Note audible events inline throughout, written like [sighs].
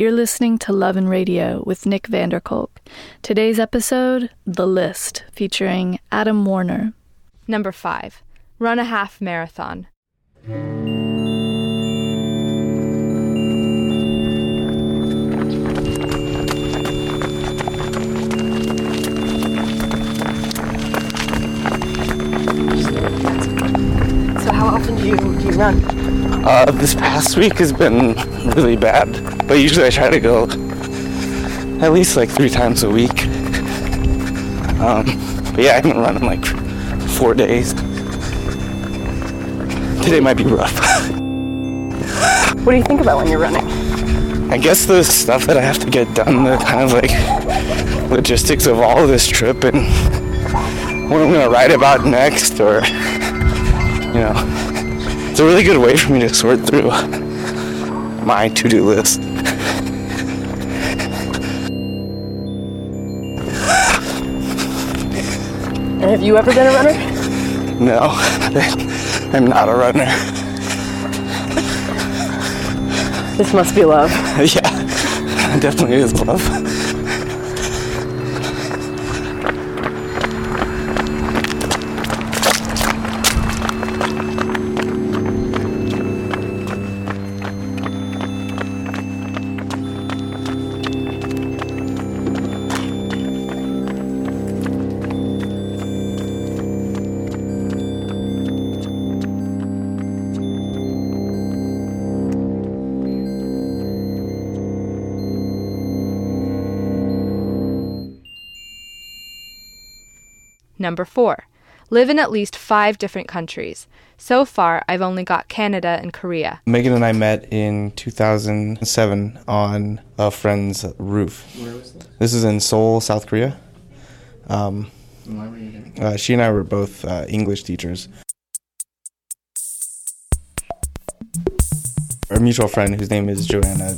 You're listening to Love and Radio with Nick van der Kolk. Today's episode, The List, featuring Adam Warner. Number five, run a half marathon. So how often do you do you run? Uh, this past week has been really bad, but usually I try to go at least like three times a week. Um, but yeah, I haven't run in like four days. Today might be rough. [laughs] What do you think about when you're running? I guess the stuff that I have to get done, the kind of like logistics of all of this trip and what I'm gonna write about next, or you know, a really good way for me to sort through [laughs] my to-do list. And have you ever been a runner? No, [laughs] I'm not a runner. This must be love. [laughs] yeah, it definitely is love. Number four, live in at least five different countries. So far, I've only got Canada and Korea. Megan and I met in 2007 on a friend's roof. Where was this? This is in Seoul, South Korea. Um, why were you there? uh, she and I were both uh, English teachers. Our mutual friend, whose name is Joanna,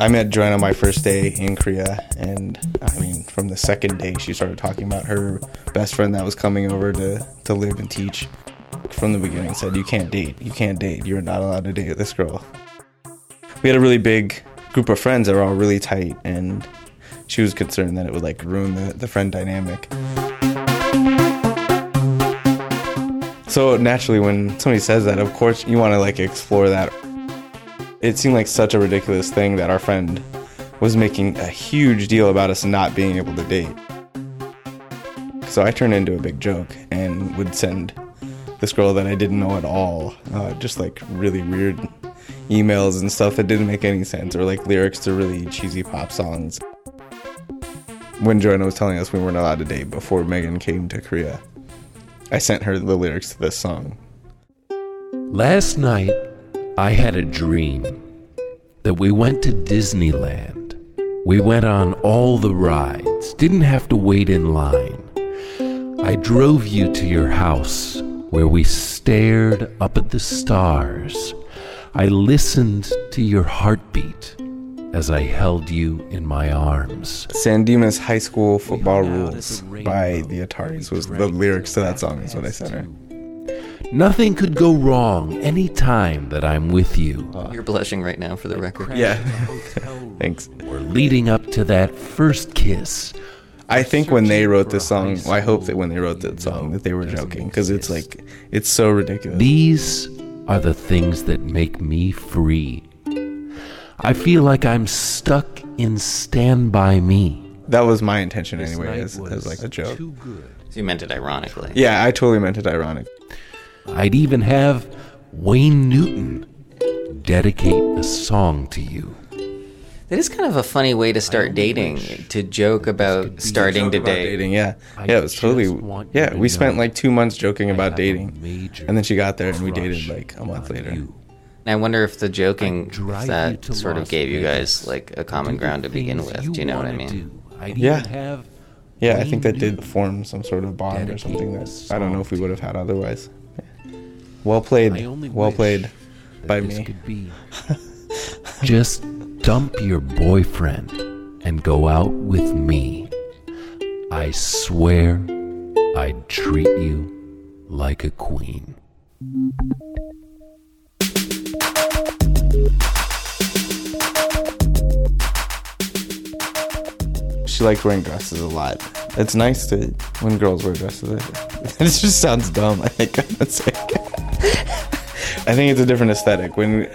I met Joanna my first day in Korea, and I mean, from the second day, she started talking about her best friend that was coming over to, to live and teach. From the beginning, said, You can't date, you can't date, you're not allowed to date this girl. We had a really big group of friends that were all really tight, and she was concerned that it would like ruin the, the friend dynamic. So naturally, when somebody says that, of course you want to like explore that. It seemed like such a ridiculous thing that our friend was making a huge deal about us not being able to date. So I turned into a big joke and would send this girl that I didn't know at all, uh, just like really weird emails and stuff that didn't make any sense, or like lyrics to really cheesy pop songs. When Joanna was telling us we weren't allowed to date before Megan came to Korea, I sent her the lyrics to this song. Last night, I had a dream that we went to Disneyland. We went on all the rides, didn't have to wait in line. I drove you to your house where we stared up at the stars. I listened to your heartbeat as I held you in my arms. San Dimas High School Football hung out at Rules by the Ataris was the lyrics to that song is what I sent her. Nothing could go wrong any time that I'm with you. You're blushing right now for the record. Yeah. [laughs] Thanks. Or leading up to that first kiss. I think when they wrote this song, well, I hope that when they wrote that song that they were joking because it's like it's so ridiculous. These are the things that make me free. I feel like I'm stuck in Stand By Me. that was my intention anyway, night as, was as like a joke. Too good. So you meant it ironically. Yeah, I totally meant it ironic. I'd even have Wayne Newton dedicate a song to you. That is kind of a funny way to start dating, to joke about starting to About date. dating, yeah, I yeah, it was totally. Yeah, we spent like two months joking I about dating, and then she got there and we dated like a month later. you. And I wonder if the joking if that to sort of Las gave you guys like a common the ground to begin things with. Do you know what I mean? I'd Yeah. have Yeah, I think that did form some sort of bond or something a that I don't know if we would have had otherwise. Well played, I only well wish played by this me. could be. [laughs] Just dump your boyfriend and go out with me. I swear I'd treat you like a queen. she liked wearing dresses a lot. It's nice to when girls wear dresses. It [laughs] just sounds dumb. I think I'm gonna say. I think it's a different aesthetic when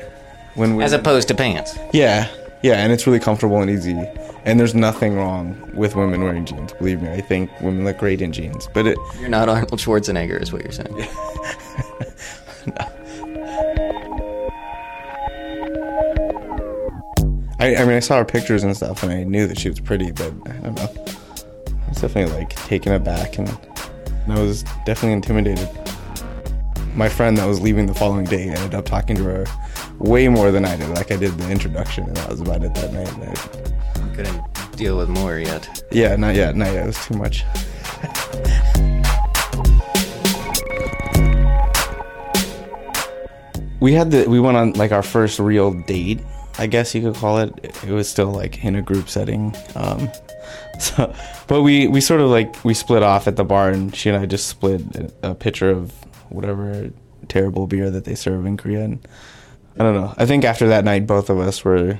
when we As opposed to pants. yeah yeah, and it's really comfortable and easy. And there's nothing wrong with women wearing jeans. Believe me, I think women look great in jeans. But it You're not Arnold Schwarzenegger, is what you're saying. [laughs] I, I mean, I saw her pictures and stuff, and I knew that she was pretty, but I don't know. I was definitely like taken aback, and I was definitely intimidated. My friend that was leaving the following day ended up talking to her way more than I did. Like I did the introduction, and that was about it that night. I- Couldn't deal with more yet. yeah, not yet, not yet. It was too much. we had the we went on like our first real date i guess you could call it it was still like in a group setting um [laughs] so but we we sort of like we split off at the bar and she and i just split a, pitcher of whatever terrible beer that they serve in korea. And i don't know. I think after that night both of us were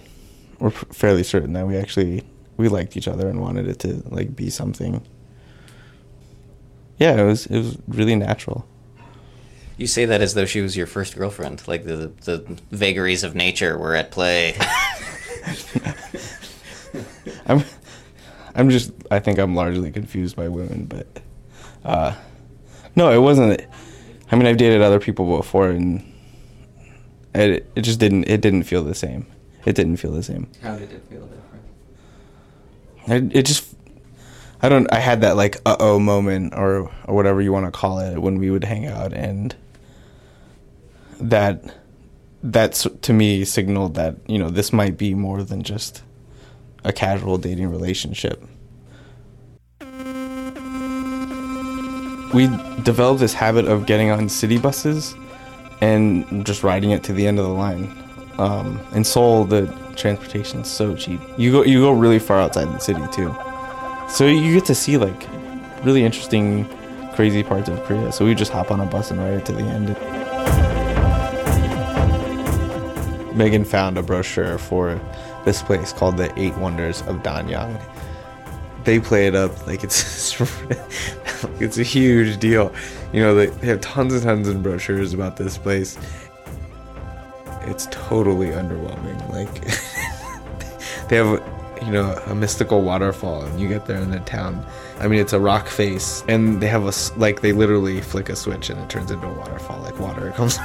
were fairly certain that we actually we liked each other and wanted it to like be something. Yeah it was it was really natural. You say that as though she was your first girlfriend, like the the vagaries of nature were at play. [laughs] I'm I'm just I think I'm largely confused by women, but uh no, it wasn't I mean I've dated other people before and it it just didn't it didn't feel the same. It didn't feel the same. How did it feel different? I, it just I don't I had that like uh oh moment or or whatever you want to call it when we would hang out and that that's to me signaled that you know this might be more than just a casual dating relationship. We developed this habit of getting on city buses and just riding it to the end of the line. Um, in Seoul, the transportation's so cheap. You go you go really far outside the city too, so you get to see like really interesting, crazy parts of Korea. So we just hop on a bus and ride it to the end. Megan found a brochure for this place called the Eight Wonders of Danyang. They play it up like it's [laughs] [laughs] it's a huge deal. You know, they, they have tons and tons of brochures about this place. It's totally underwhelming. Like [laughs] they have, you know, a mystical waterfall, and you get there in the town. I mean, it's a rock face, and they have a like they literally flick a switch and it turns into a waterfall. Like water [laughs] comes.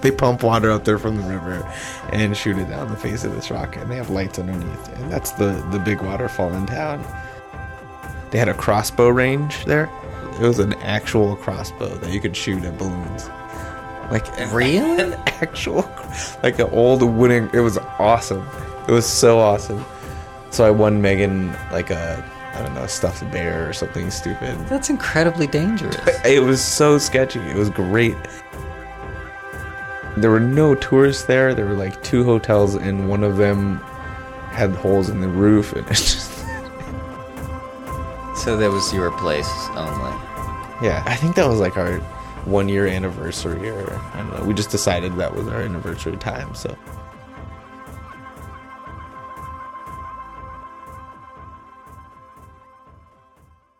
they pump water out there from the river and shoot it down the face of this rock, and they have lights underneath, and that's the the big waterfall in town. They had a crossbow range there. It was an actual crossbow that you could shoot at balloons. Like Really? [laughs] an actual, like an old wooden. It was awesome. It was so awesome. So I won Megan like a, I don't know, stuffed bear or something stupid. That's incredibly dangerous. [laughs] It was so sketchy. It was great. There were no tourists there. There were like two hotels, and one of them had holes in the roof, and [laughs] it's just So that was your place only. yeah. I think that was like our one year anniversary, or I don't know. We just decided that was our anniversary time. So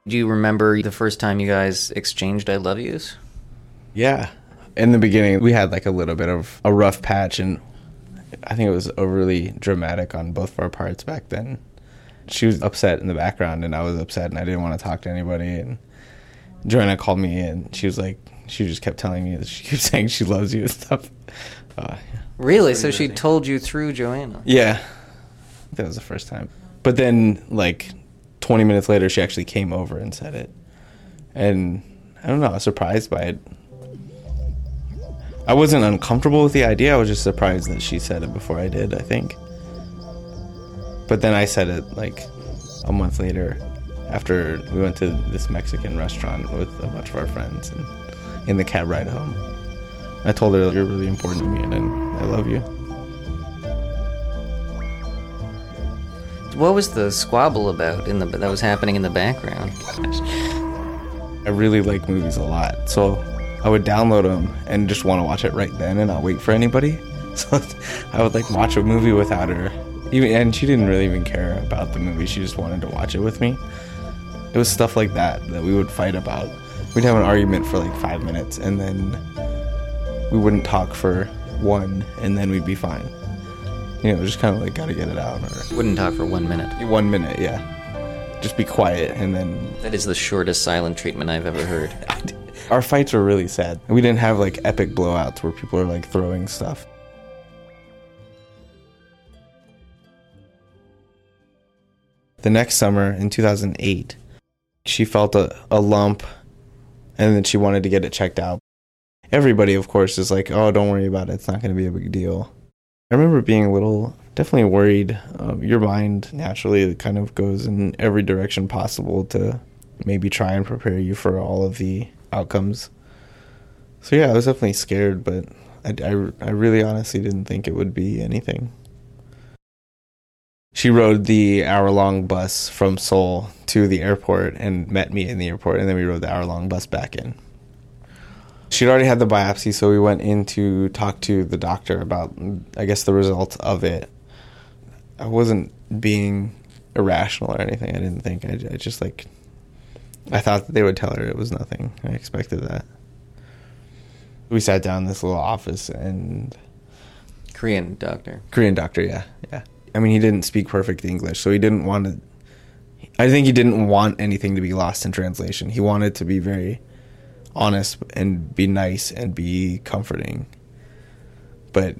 Do you remember the first time you guys exchanged I love yous? Yeah. In the beginning, we had like a little bit of a rough patch, and I think it was overly dramatic on both of our parts back then. She was upset in the background, and I was upset, and I didn't want to talk to anybody. And Joanna called me, and she was like, she just kept telling me that she [laughs] kept saying she loves you and stuff. Uh, Really? So she told you through Joanna? yeah, that was the first time. But then, like, 20 minutes later, she actually came over and said it. And I don't know, I was surprised by it. I wasn't uncomfortable with the idea, I was just surprised that she said it before I did, I think. But then I said it, like, a month later after we went to this Mexican restaurant with a bunch of our friends and in the cab ride home. I told her, You're really important to me and I love you. What was the squabble about in the that was happening in the background? I really like movies a lot, so I would download them and just want to watch it right then and not wait for anybody. [laughs] So I would like watch a movie without her, Even and she didn't really even care about the movie. She just wanted to watch it with me. It was stuff like that that we would fight about. We'd have an argument for like five minutes, and then we wouldn't talk for one, and then we'd be fine. You know, just kind of like gotta get it out. Or Wouldn't talk for one minute. one minute, yeah. Just be quiet, and then That is the shortest silent treatment I've ever heard. [laughs] our fights were really sad. We didn't have like epic blowouts where people are like throwing stuff. The next summer in 2008, she felt a, a lump and then she wanted to get it checked out. Everybody, of course, is like, oh, don't worry about it. It's not going to be a big deal. I remember being a little, definitely worried. Um, your mind naturally kind of goes in every direction possible to maybe try and prepare you for all of the outcomes. So yeah, I was definitely scared, but I, I, I really honestly didn't think it would be anything. She rode the hour long bus from Seoul to the airport and met me in the airport, and then we rode the hour long bus back in. She'd already had the biopsy, so we went in to talk to the doctor about, I guess, the result of it. I wasn't being irrational or anything. I didn't think. I, I just like, I thought that they would tell her it was nothing. I expected that. We sat down in this little office and Korean doctor. Korean doctor, yeah, yeah. I mean, he didn't speak perfect English, so he didn't want to. I think he didn't want anything to be lost in translation. He wanted to be very honest and be nice and be comforting. But,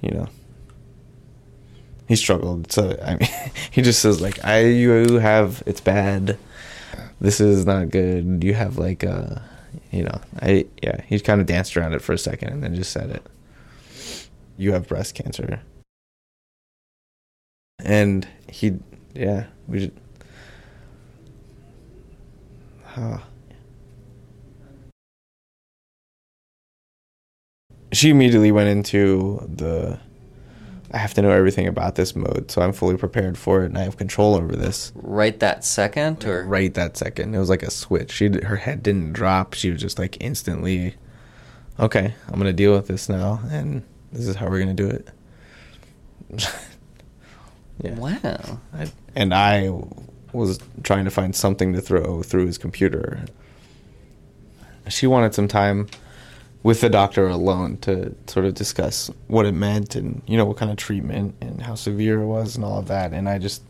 you know, he struggled. So I mean, [laughs] he just says like, "I you have it's bad. This is not good. You have like uh, you know, I yeah." He kind of danced around it for a second and then just said it. You have breast cancer. And he, yeah, we just. Oh. She immediately went into the I have to know everything about this mode, so I'm fully prepared for it and I have control over this. Right that second, or Right that second, it was like a switch. She her head didn't drop. She was just like instantly, okay, I'm gonna deal with this now, and this is how we're gonna do it. [laughs] yeah. wow. I, and I was trying to find something to throw through his computer. She wanted some time with the doctor alone to sort of discuss what it meant and you know what kind of treatment and how severe it was and all of that. And I just,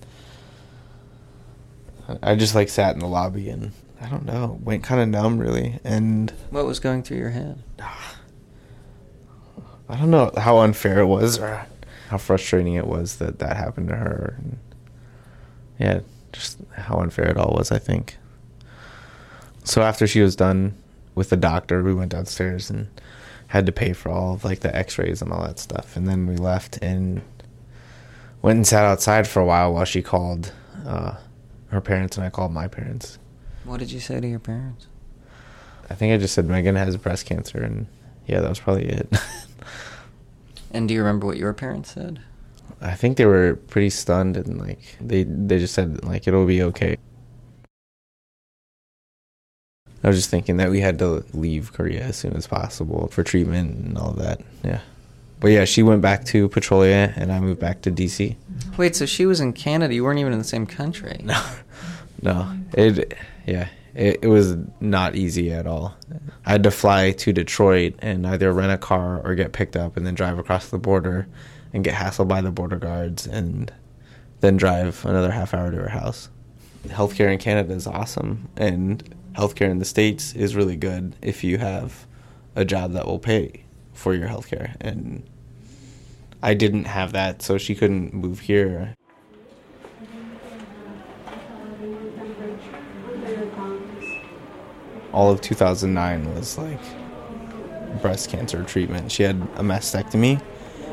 I just like sat in the lobby and I don't know, went kind of numb really. And What was going through your head? [sighs] I don't know how unfair it was or how frustrating it was that that happened to her. And yeah, just how unfair it all was, I think. So after she was done with the doctor, we went downstairs and had to pay for all of like the x-rays and all that stuff. And then we left and went and sat outside for a while while she called uh, her parents and I called my parents. What did you say to your parents? I think I just said Megan has breast cancer and yeah, that was probably it. [laughs] And do you remember what your parents said? I think they were pretty stunned and like they they just said like it'll be okay. I was just thinking that we had to leave Korea as soon as possible for treatment and all that. Yeah. But yeah, she went back to Petrolia and I moved back to DC. Wait, so she was in Canada. You weren't even in the same country. [laughs] No. No. It yeah, it, it was not easy at all. I had to fly to Detroit and either rent a car or get picked up and then drive across the border and get hassled by the border guards and then drive another half hour to her house. Healthcare in Canada is awesome and healthcare in the States is really good if you have a job that will pay for your healthcare and I didn't have that so she couldn't move here. All of 2009 was like breast cancer treatment. She had a mastectomy.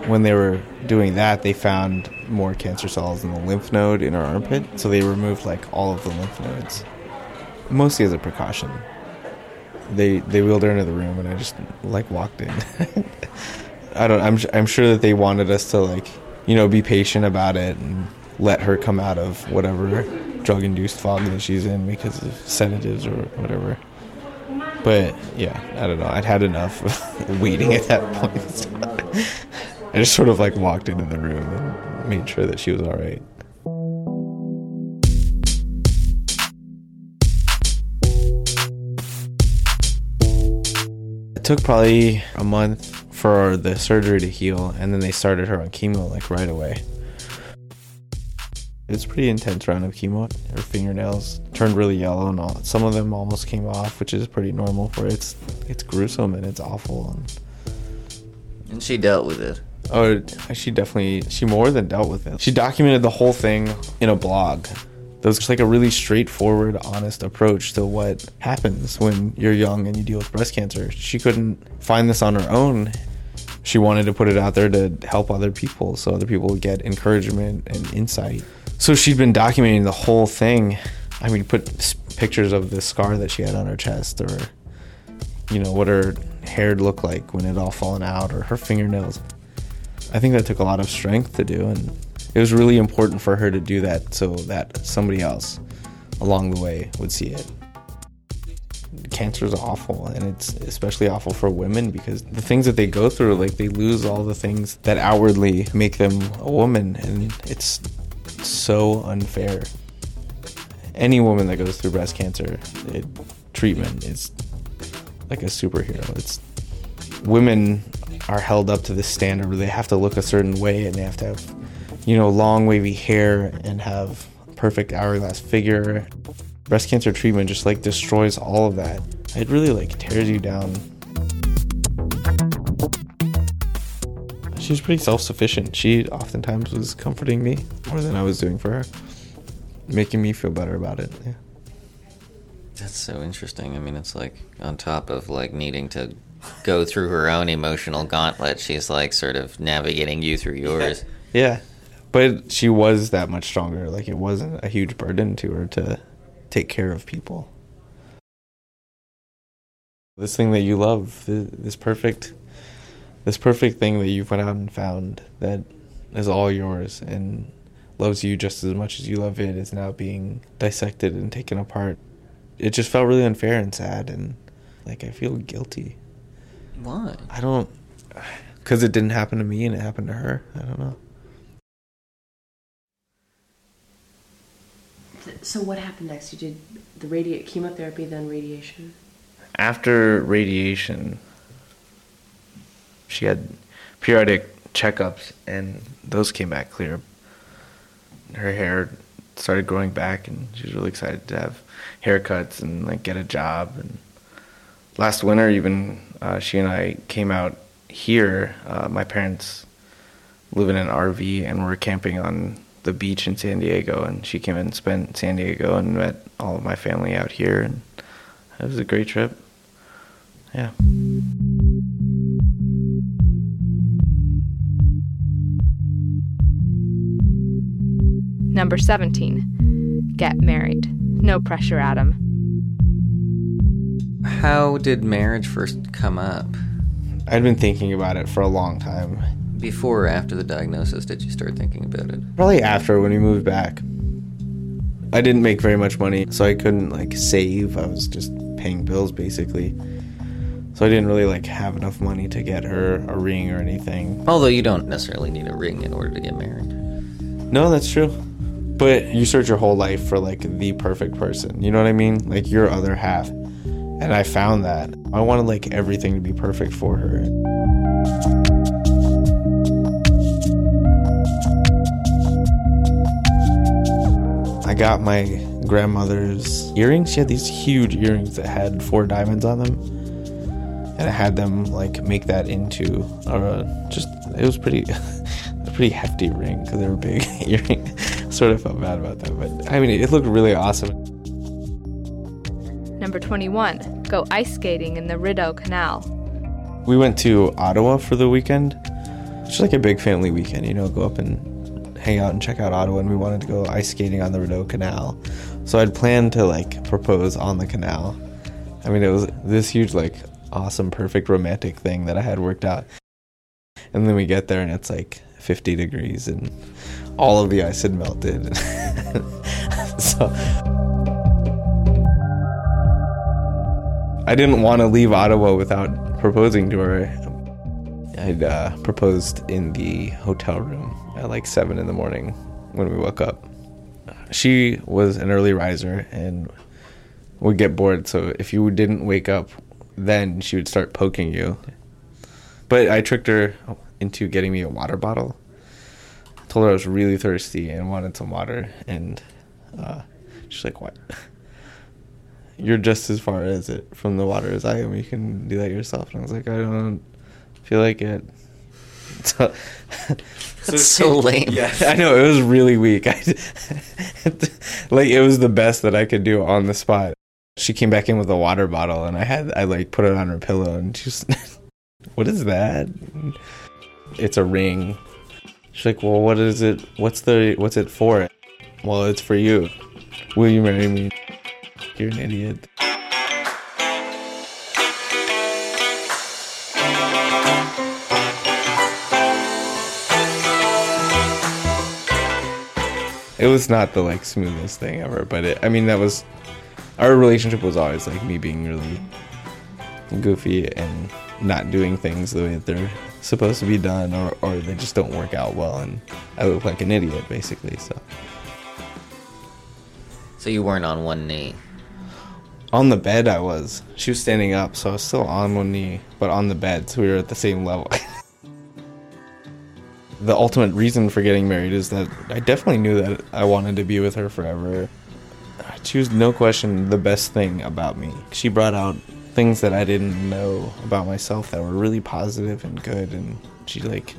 When they were doing that, they found more cancer cells in the lymph node in her armpit, so they removed like all of the lymph nodes, mostly as a precaution. They they wheeled her into the room, and I just like walked in. [laughs] I don't. I'm I'm sure that they wanted us to like, you know, be patient about it and let her come out of whatever drug-induced fog that she's in because of sedatives or whatever. But yeah, I don't know. I'd had enough [laughs] waiting at that point. [laughs] I just sort of like walked into the room and made sure that she was all right. It took probably a month for the surgery to heal, and then they started her on chemo like right away. It's pretty intense round of chemo. Her fingernails turned really yellow, and all, some of them almost came off, which is pretty normal for it. It's it's gruesome and it's awful. And And she dealt with it. Oh, she definitely, she more than dealt with it. She documented the whole thing in a blog. That was just like a really straightforward, honest approach to what happens when you're young and you deal with breast cancer. She couldn't find this on her own. She wanted to put it out there to help other people so other people would get encouragement and insight. So she'd been documenting the whole thing. I mean, put pictures of the scar that she had on her chest or, you know, what her hair looked like when it all fallen out or her fingernails. I think that took a lot of strength to do, and it was really important for her to do that so that somebody else along the way would see it. Cancer is awful, and it's especially awful for women because the things that they go through, like they lose all the things that outwardly make them a woman, and it's so unfair. Any woman that goes through breast cancer, it, treatment is like a superhero. It's women are held up to this standard where they have to look a certain way and they have to have, you know, long wavy hair and have perfect hourglass figure. Breast cancer treatment just like destroys all of that. It really like tears you down. She was pretty self-sufficient. She oftentimes was comforting me more than I was doing for her, making me feel better about it. Yeah. That's so interesting. I mean, it's like on top of like needing to go through her own emotional gauntlet, she's like sort of navigating you through yours. Yeah. But she was that much stronger. Like it wasn't a huge burden to her to take care of people. This thing that you love, th- this perfect this perfect thing that you've went out and found that is all yours and loves you just as much as you love it is now being dissected and taken apart. It just felt really unfair and sad and like I feel guilty. Why? I don't cuz it didn't happen to me and it happened to her. I don't know. So what happened next? You did the radi- chemotherapy, then radiation. after radiation, she had periodic checkups, and those came back clear. Her hair started growing back, and she was really excited to have haircuts and like get a job. And last winter, even uh, she and I came out here. Uh, my parents live in an RV, and we're camping on the beach in San Diego. And she came and spent San Diego and met all of my family out here, and it was a great trip. Yeah. Number 17. Get married. No pressure, Adam. How did marriage first come up? I'd been thinking about it for a long time. Before or after the diagnosis did you start thinking about it? Probably after when we moved back. I didn't make very much money, so I couldn't like save. I was just paying bills basically. So I didn't really like have enough money to get her a ring or anything. Although you don't necessarily need a ring in order to get married. No, that's true. But you search your whole life for like the perfect person. You know what I mean? Like your other half. And I found that. I wanted like everything to be perfect for her. I got my grandmother's earrings. She had these huge earrings that had four diamonds on them. And I had them like make that into a just it was pretty [laughs] a pretty hefty ring because they were big [laughs] earring. Sort of felt bad about that, but I mean it looked really awesome. Number 21. Go ice skating in the Rideau Canal. We went to Ottawa for the weekend. It's just like a big family weekend, you know, go up and hang out and check out Ottawa and we wanted to go ice skating on the Rideau Canal. So I'd planned to like propose on the canal. I mean, it was this huge like awesome perfect romantic thing that I had worked out. And then we get there and it's like 50 degrees and all of the ice had melted. [laughs] so I didn't want to leave Ottawa without proposing to her. I'd uh, proposed in the hotel room at like seven in the morning when we woke up. She was an early riser and would get bored. So if you didn't wake up, then she would start poking you. But I tricked her into getting me a water bottle. Told her I was really thirsty and wanted some water, and uh, she's like, "What? [laughs] You're just as far as it from the water as I am. You can do that yourself." And I was like, "I don't feel like it." [laughs] So, [laughs] That's so lame. Yeah, I know it was really weak. I, like it was the best that I could do on the spot. She came back in with a water bottle, and I had I like put it on her pillow, and she's, "What is that?" It's a ring. She's like, "Well, what is it? What's the what's it for?" Well, it's for you. Will you marry me? You're an idiot. It was not the like smoothest thing ever, but it, I mean that was our relationship was always like me being really goofy and not doing things the way that they're supposed to be done or, or they just don't work out well and I look like an idiot basically so. So you weren't on one knee. on the bed I was. She was standing up so I was still on one knee but on the bed so we were at the same level. [laughs] The ultimate reason for getting married is that I definitely knew that I wanted to be with her forever. She was no question the best thing about me. She brought out things that I didn't know about myself that were really positive and good and she like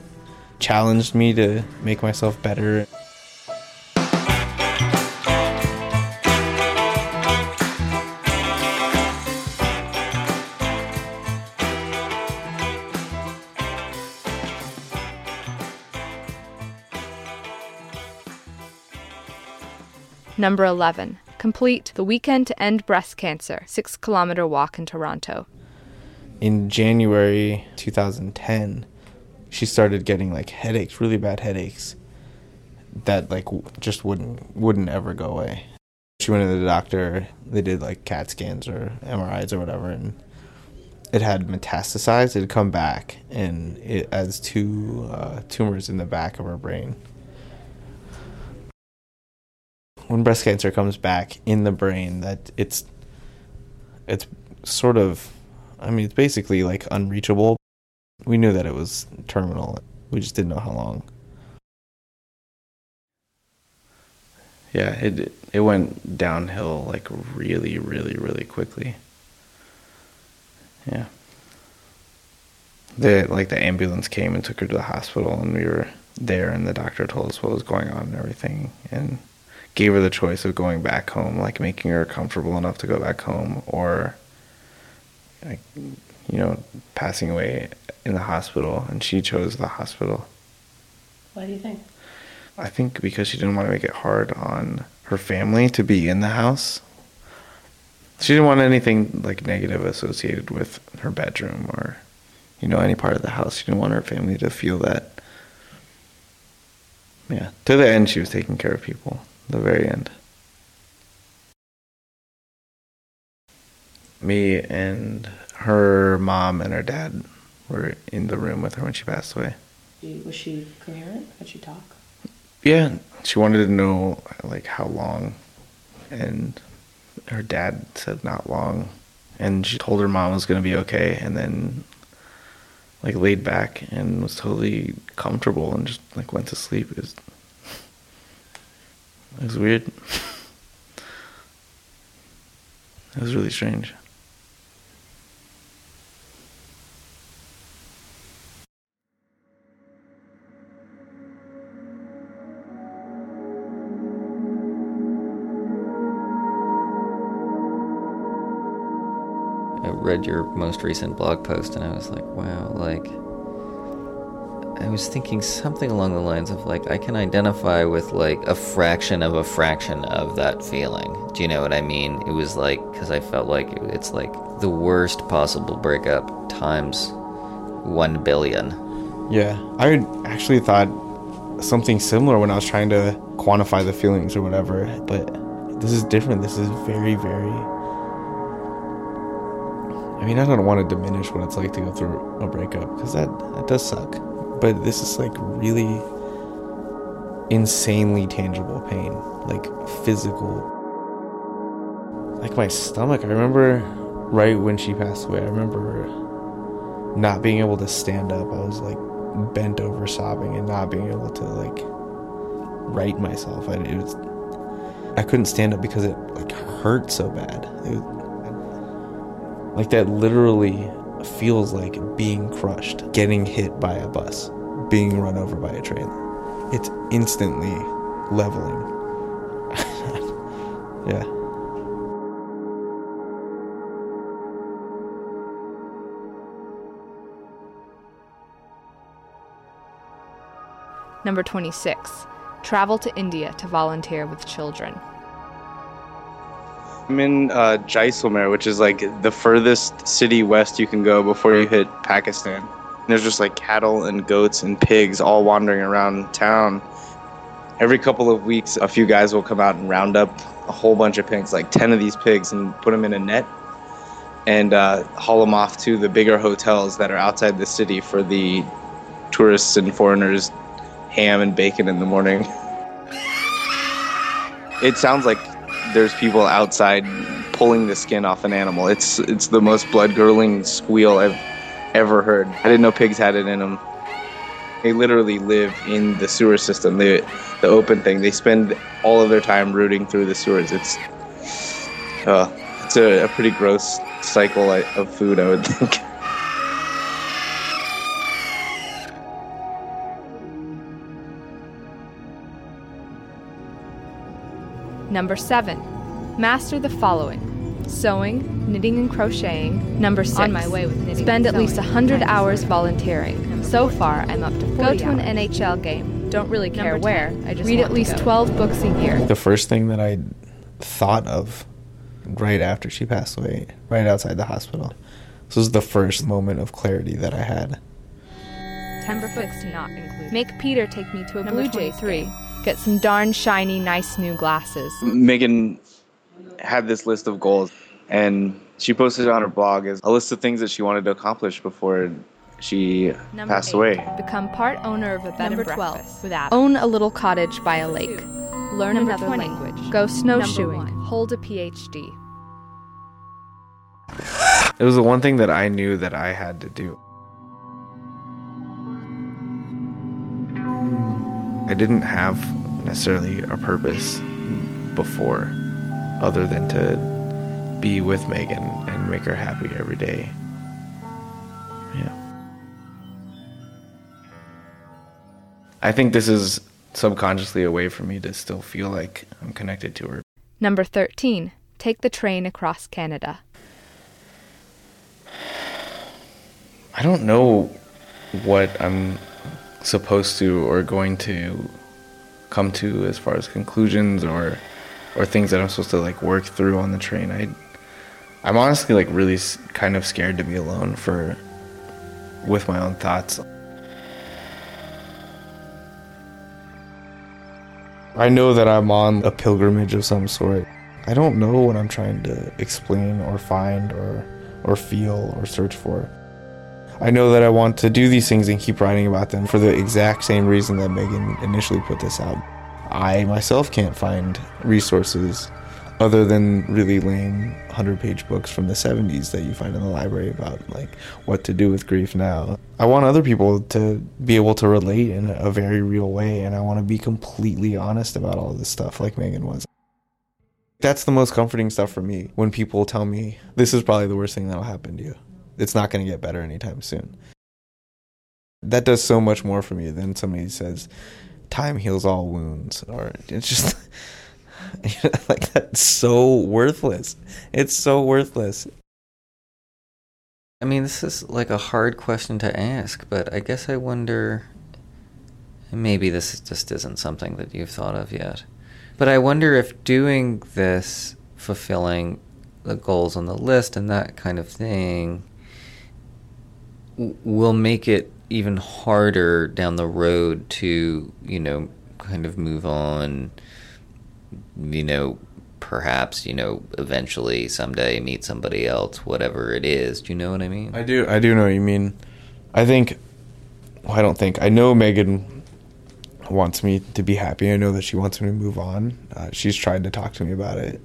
challenged me to make myself better Number 11. Complete the weekend to end breast cancer, six kilometer walk in Toronto. in January 2010, she started getting like headaches, really bad headaches that like just wouldn't wouldn't ever go away. She went to the doctor. They did like CAT scans or MRIs or whatever, and it had metastasized. It had come back, and it has two uh, tumors in the back of her brain. When breast cancer comes back in the brain, that it's it's sort of I mean, it's basically like unreachable. We knew that it was terminal. We just didn't know how long. Yeah, it it went downhill like really, really, really quickly. Yeah. The like the ambulance came and took her to the hospital and we were there and the doctor told us what was going on and everything and gave her the choice of going back home, like making her comfortable enough to go back home or like you know passing away in the hospital and she chose the hospital. Why do you think? i think because she didn't want to make it hard on her family to be in the house. She didn't want anything like negative associated with her bedroom or you know any part of the house. She didn't want her family to feel that yeah to the end she was taking care of people the very end me and her mom and her dad were in the room with her when she passed away. Was she coherent? Could she talk? Yeah, she wanted to know like how long, and her dad said not long, and she told her mom was gonna be okay, and then like laid back and was totally comfortable and just like went to sleep. It was, it was weird. It was really strange. I read your most recent blog post and I was like, wow, like I was thinking something along the lines of like I can identify with like a fraction of a fraction of that feeling. Do you know what I mean? It was like cuz I felt like it's like the worst possible breakup times 1 billion. Yeah, I actually thought something similar when I was trying to quantify the feelings or whatever, but this is different. This is very, very. I mean, I don't want to diminish what it's like to go through a breakup because that that does suck, but this is like really insanely tangible pain, like physical. Like my stomach. I remember right when she passed away, I remember not being able to stand up. I was like bent over sobbing and not being able to like right myself. I, it was, I couldn't stand up because it like hurt so bad. It like that literally feels like being crushed, getting hit by a bus, being run over by a train. It's instantly leveling. [laughs] yeah. Number 26. Travel to India to volunteer with children. I'm in uh, Jaisalmer, which is like the furthest city west you can go before you hit Pakistan. There's just like cattle and goats and pigs all wandering around town. Every couple of weeks, a few guys will come out and round up a whole bunch of pigs, like 10 of these pigs, and put them in a net and uh, haul them off to the bigger hotels that are outside the city for the tourists and foreigners ham and bacon in the morning. [laughs] It sounds like there's people outside pulling the skin off an animal. It's it's the most blood curdling squeal I've ever heard. I didn't know pigs had it in them. They literally live in the sewer system, the the open thing. They spend all of their time rooting through the sewers. It's uh, it's a, a pretty gross cycle of food, I would [laughs] think. Number 7. Master the following sewing, knitting and crocheting. Number 6. On my way with knitting Spend at least sewing. 100 Nice. hours volunteering. So far, I'm up to 40 Go to an hours. NHL game. Don't really care Number where. I just Read read at at least least 12 12 books a year. The first thing that I thought of right after she passed away, right outside the hospital, this was the first moment of clarity that I had. Number 6 not included. Make Peter take me to a Number Blue Jays 23. Game. Get some darn shiny, nice new glasses. Megan had this list of goals, and she posted it on her blog as a list of things that she wanted to accomplish before she Number passed eight. away. Become part owner of a bed Number and 12, breakfast. with Adam. Own a little cottage by a lake. Learn Number another 20, language. Go snowshoeing. one. Hold a PhD. It was the one thing that I knew that I had to do. I didn't have necessarily a purpose before other than to be with Megan and make her happy every day. Yeah. I think this is subconsciously a way for me to still feel like I'm connected to her. Number 13. Take the train across Canada. I don't know what I'm supposed to or going to come to as far as conclusions or or things that I'm supposed to like work through on the train. I I'm honestly like really kind of scared to be alone for with my own thoughts. I know that I'm on a pilgrimage of some sort. I don't know what I'm trying to explain or find or or feel or search for. I know that I want to do these things and keep writing about them for the exact same reason that Megan initially put this out. I myself can't find resources other than really lame 100 page books from the 70s that you find in the library about like what to do with grief now. I want other people to be able to relate in a very real way and I want to be completely honest about all this stuff like Megan was. That's the most comforting stuff for me when people tell me this is probably the worst thing that'll happen to you. It's not going to get better anytime soon. That does so much more for me than somebody says time heals all wounds or it's just [laughs] like that's so worthless. It's so worthless. I mean, this is like a hard question to ask, but I guess I wonder. Maybe this just isn't something that you've thought of yet. But I wonder if doing this, fulfilling the goals on the list and that kind of thing, will make it even harder down the road to, you know, kind of move on, you know, perhaps, you know, eventually someday meet somebody else, whatever it is. Do you know what I mean? I do I do know what you mean. I think well, I don't think I know Megan wants me to be happy. I know that she wants me to move on. Uh, she's tried to talk to me about it,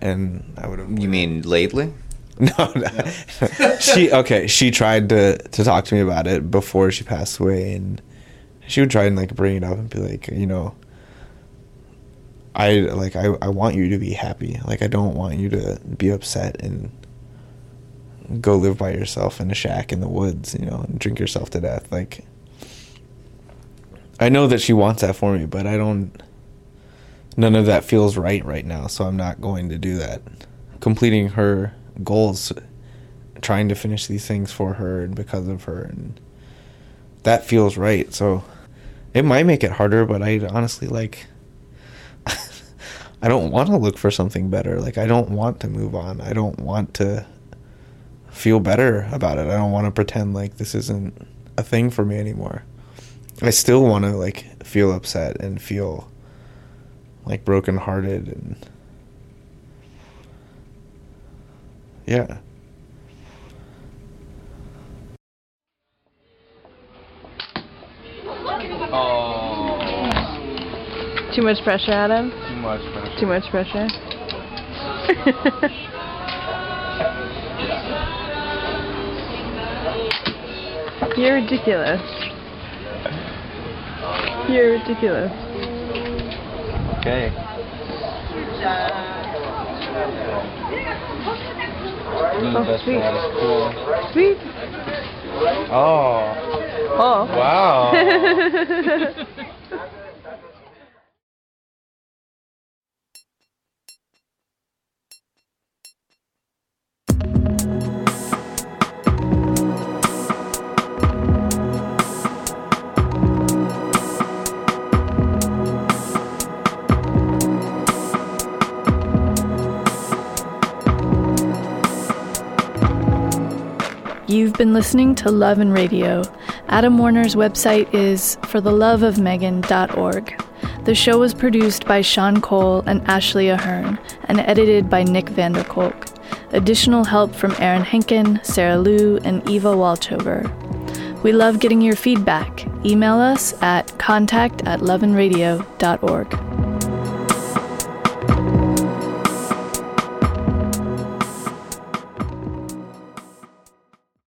and I would have. You mean lately? [laughs] No, no. she okay. She tried to to talk to me about it before she passed away, and she would try and like bring it up and be like, you know, I like I I want you to be happy. Like I don't want you to be upset and go live by yourself in a shack in the woods, you know, and drink yourself to death. Like I know that she wants that for me, but I don't none of that feels right right now, so I'm not going to do that. Completing her goals trying to finish these things for her and because of her and that feels right. So it might make it harder, but I honestly like [laughs] I don't want to look for something better. Like I don't want to move on. I don't want to feel better about it. I don't want to pretend like this isn't a thing for me anymore. I still want to like feel upset and feel like brokenhearted and yeah. Too much pressure, Adam? Too much pressure. Too much pressure? [laughs] You're ridiculous. You're ridiculous. Okay. Oh, sweet. Sweet. Oh. Oh. Wow. [laughs] You've been listening to Love and Radio. Adam Warner's website is fortheloveofmegan.org. The show was produced by Sean Cole and Ashley Ahern and edited by Nick van der Kolk. Additional help from Aaron Henkin, Sarah Liu, and Eva Walchover. We love getting your feedback. Email us at contact at loveandradio.org.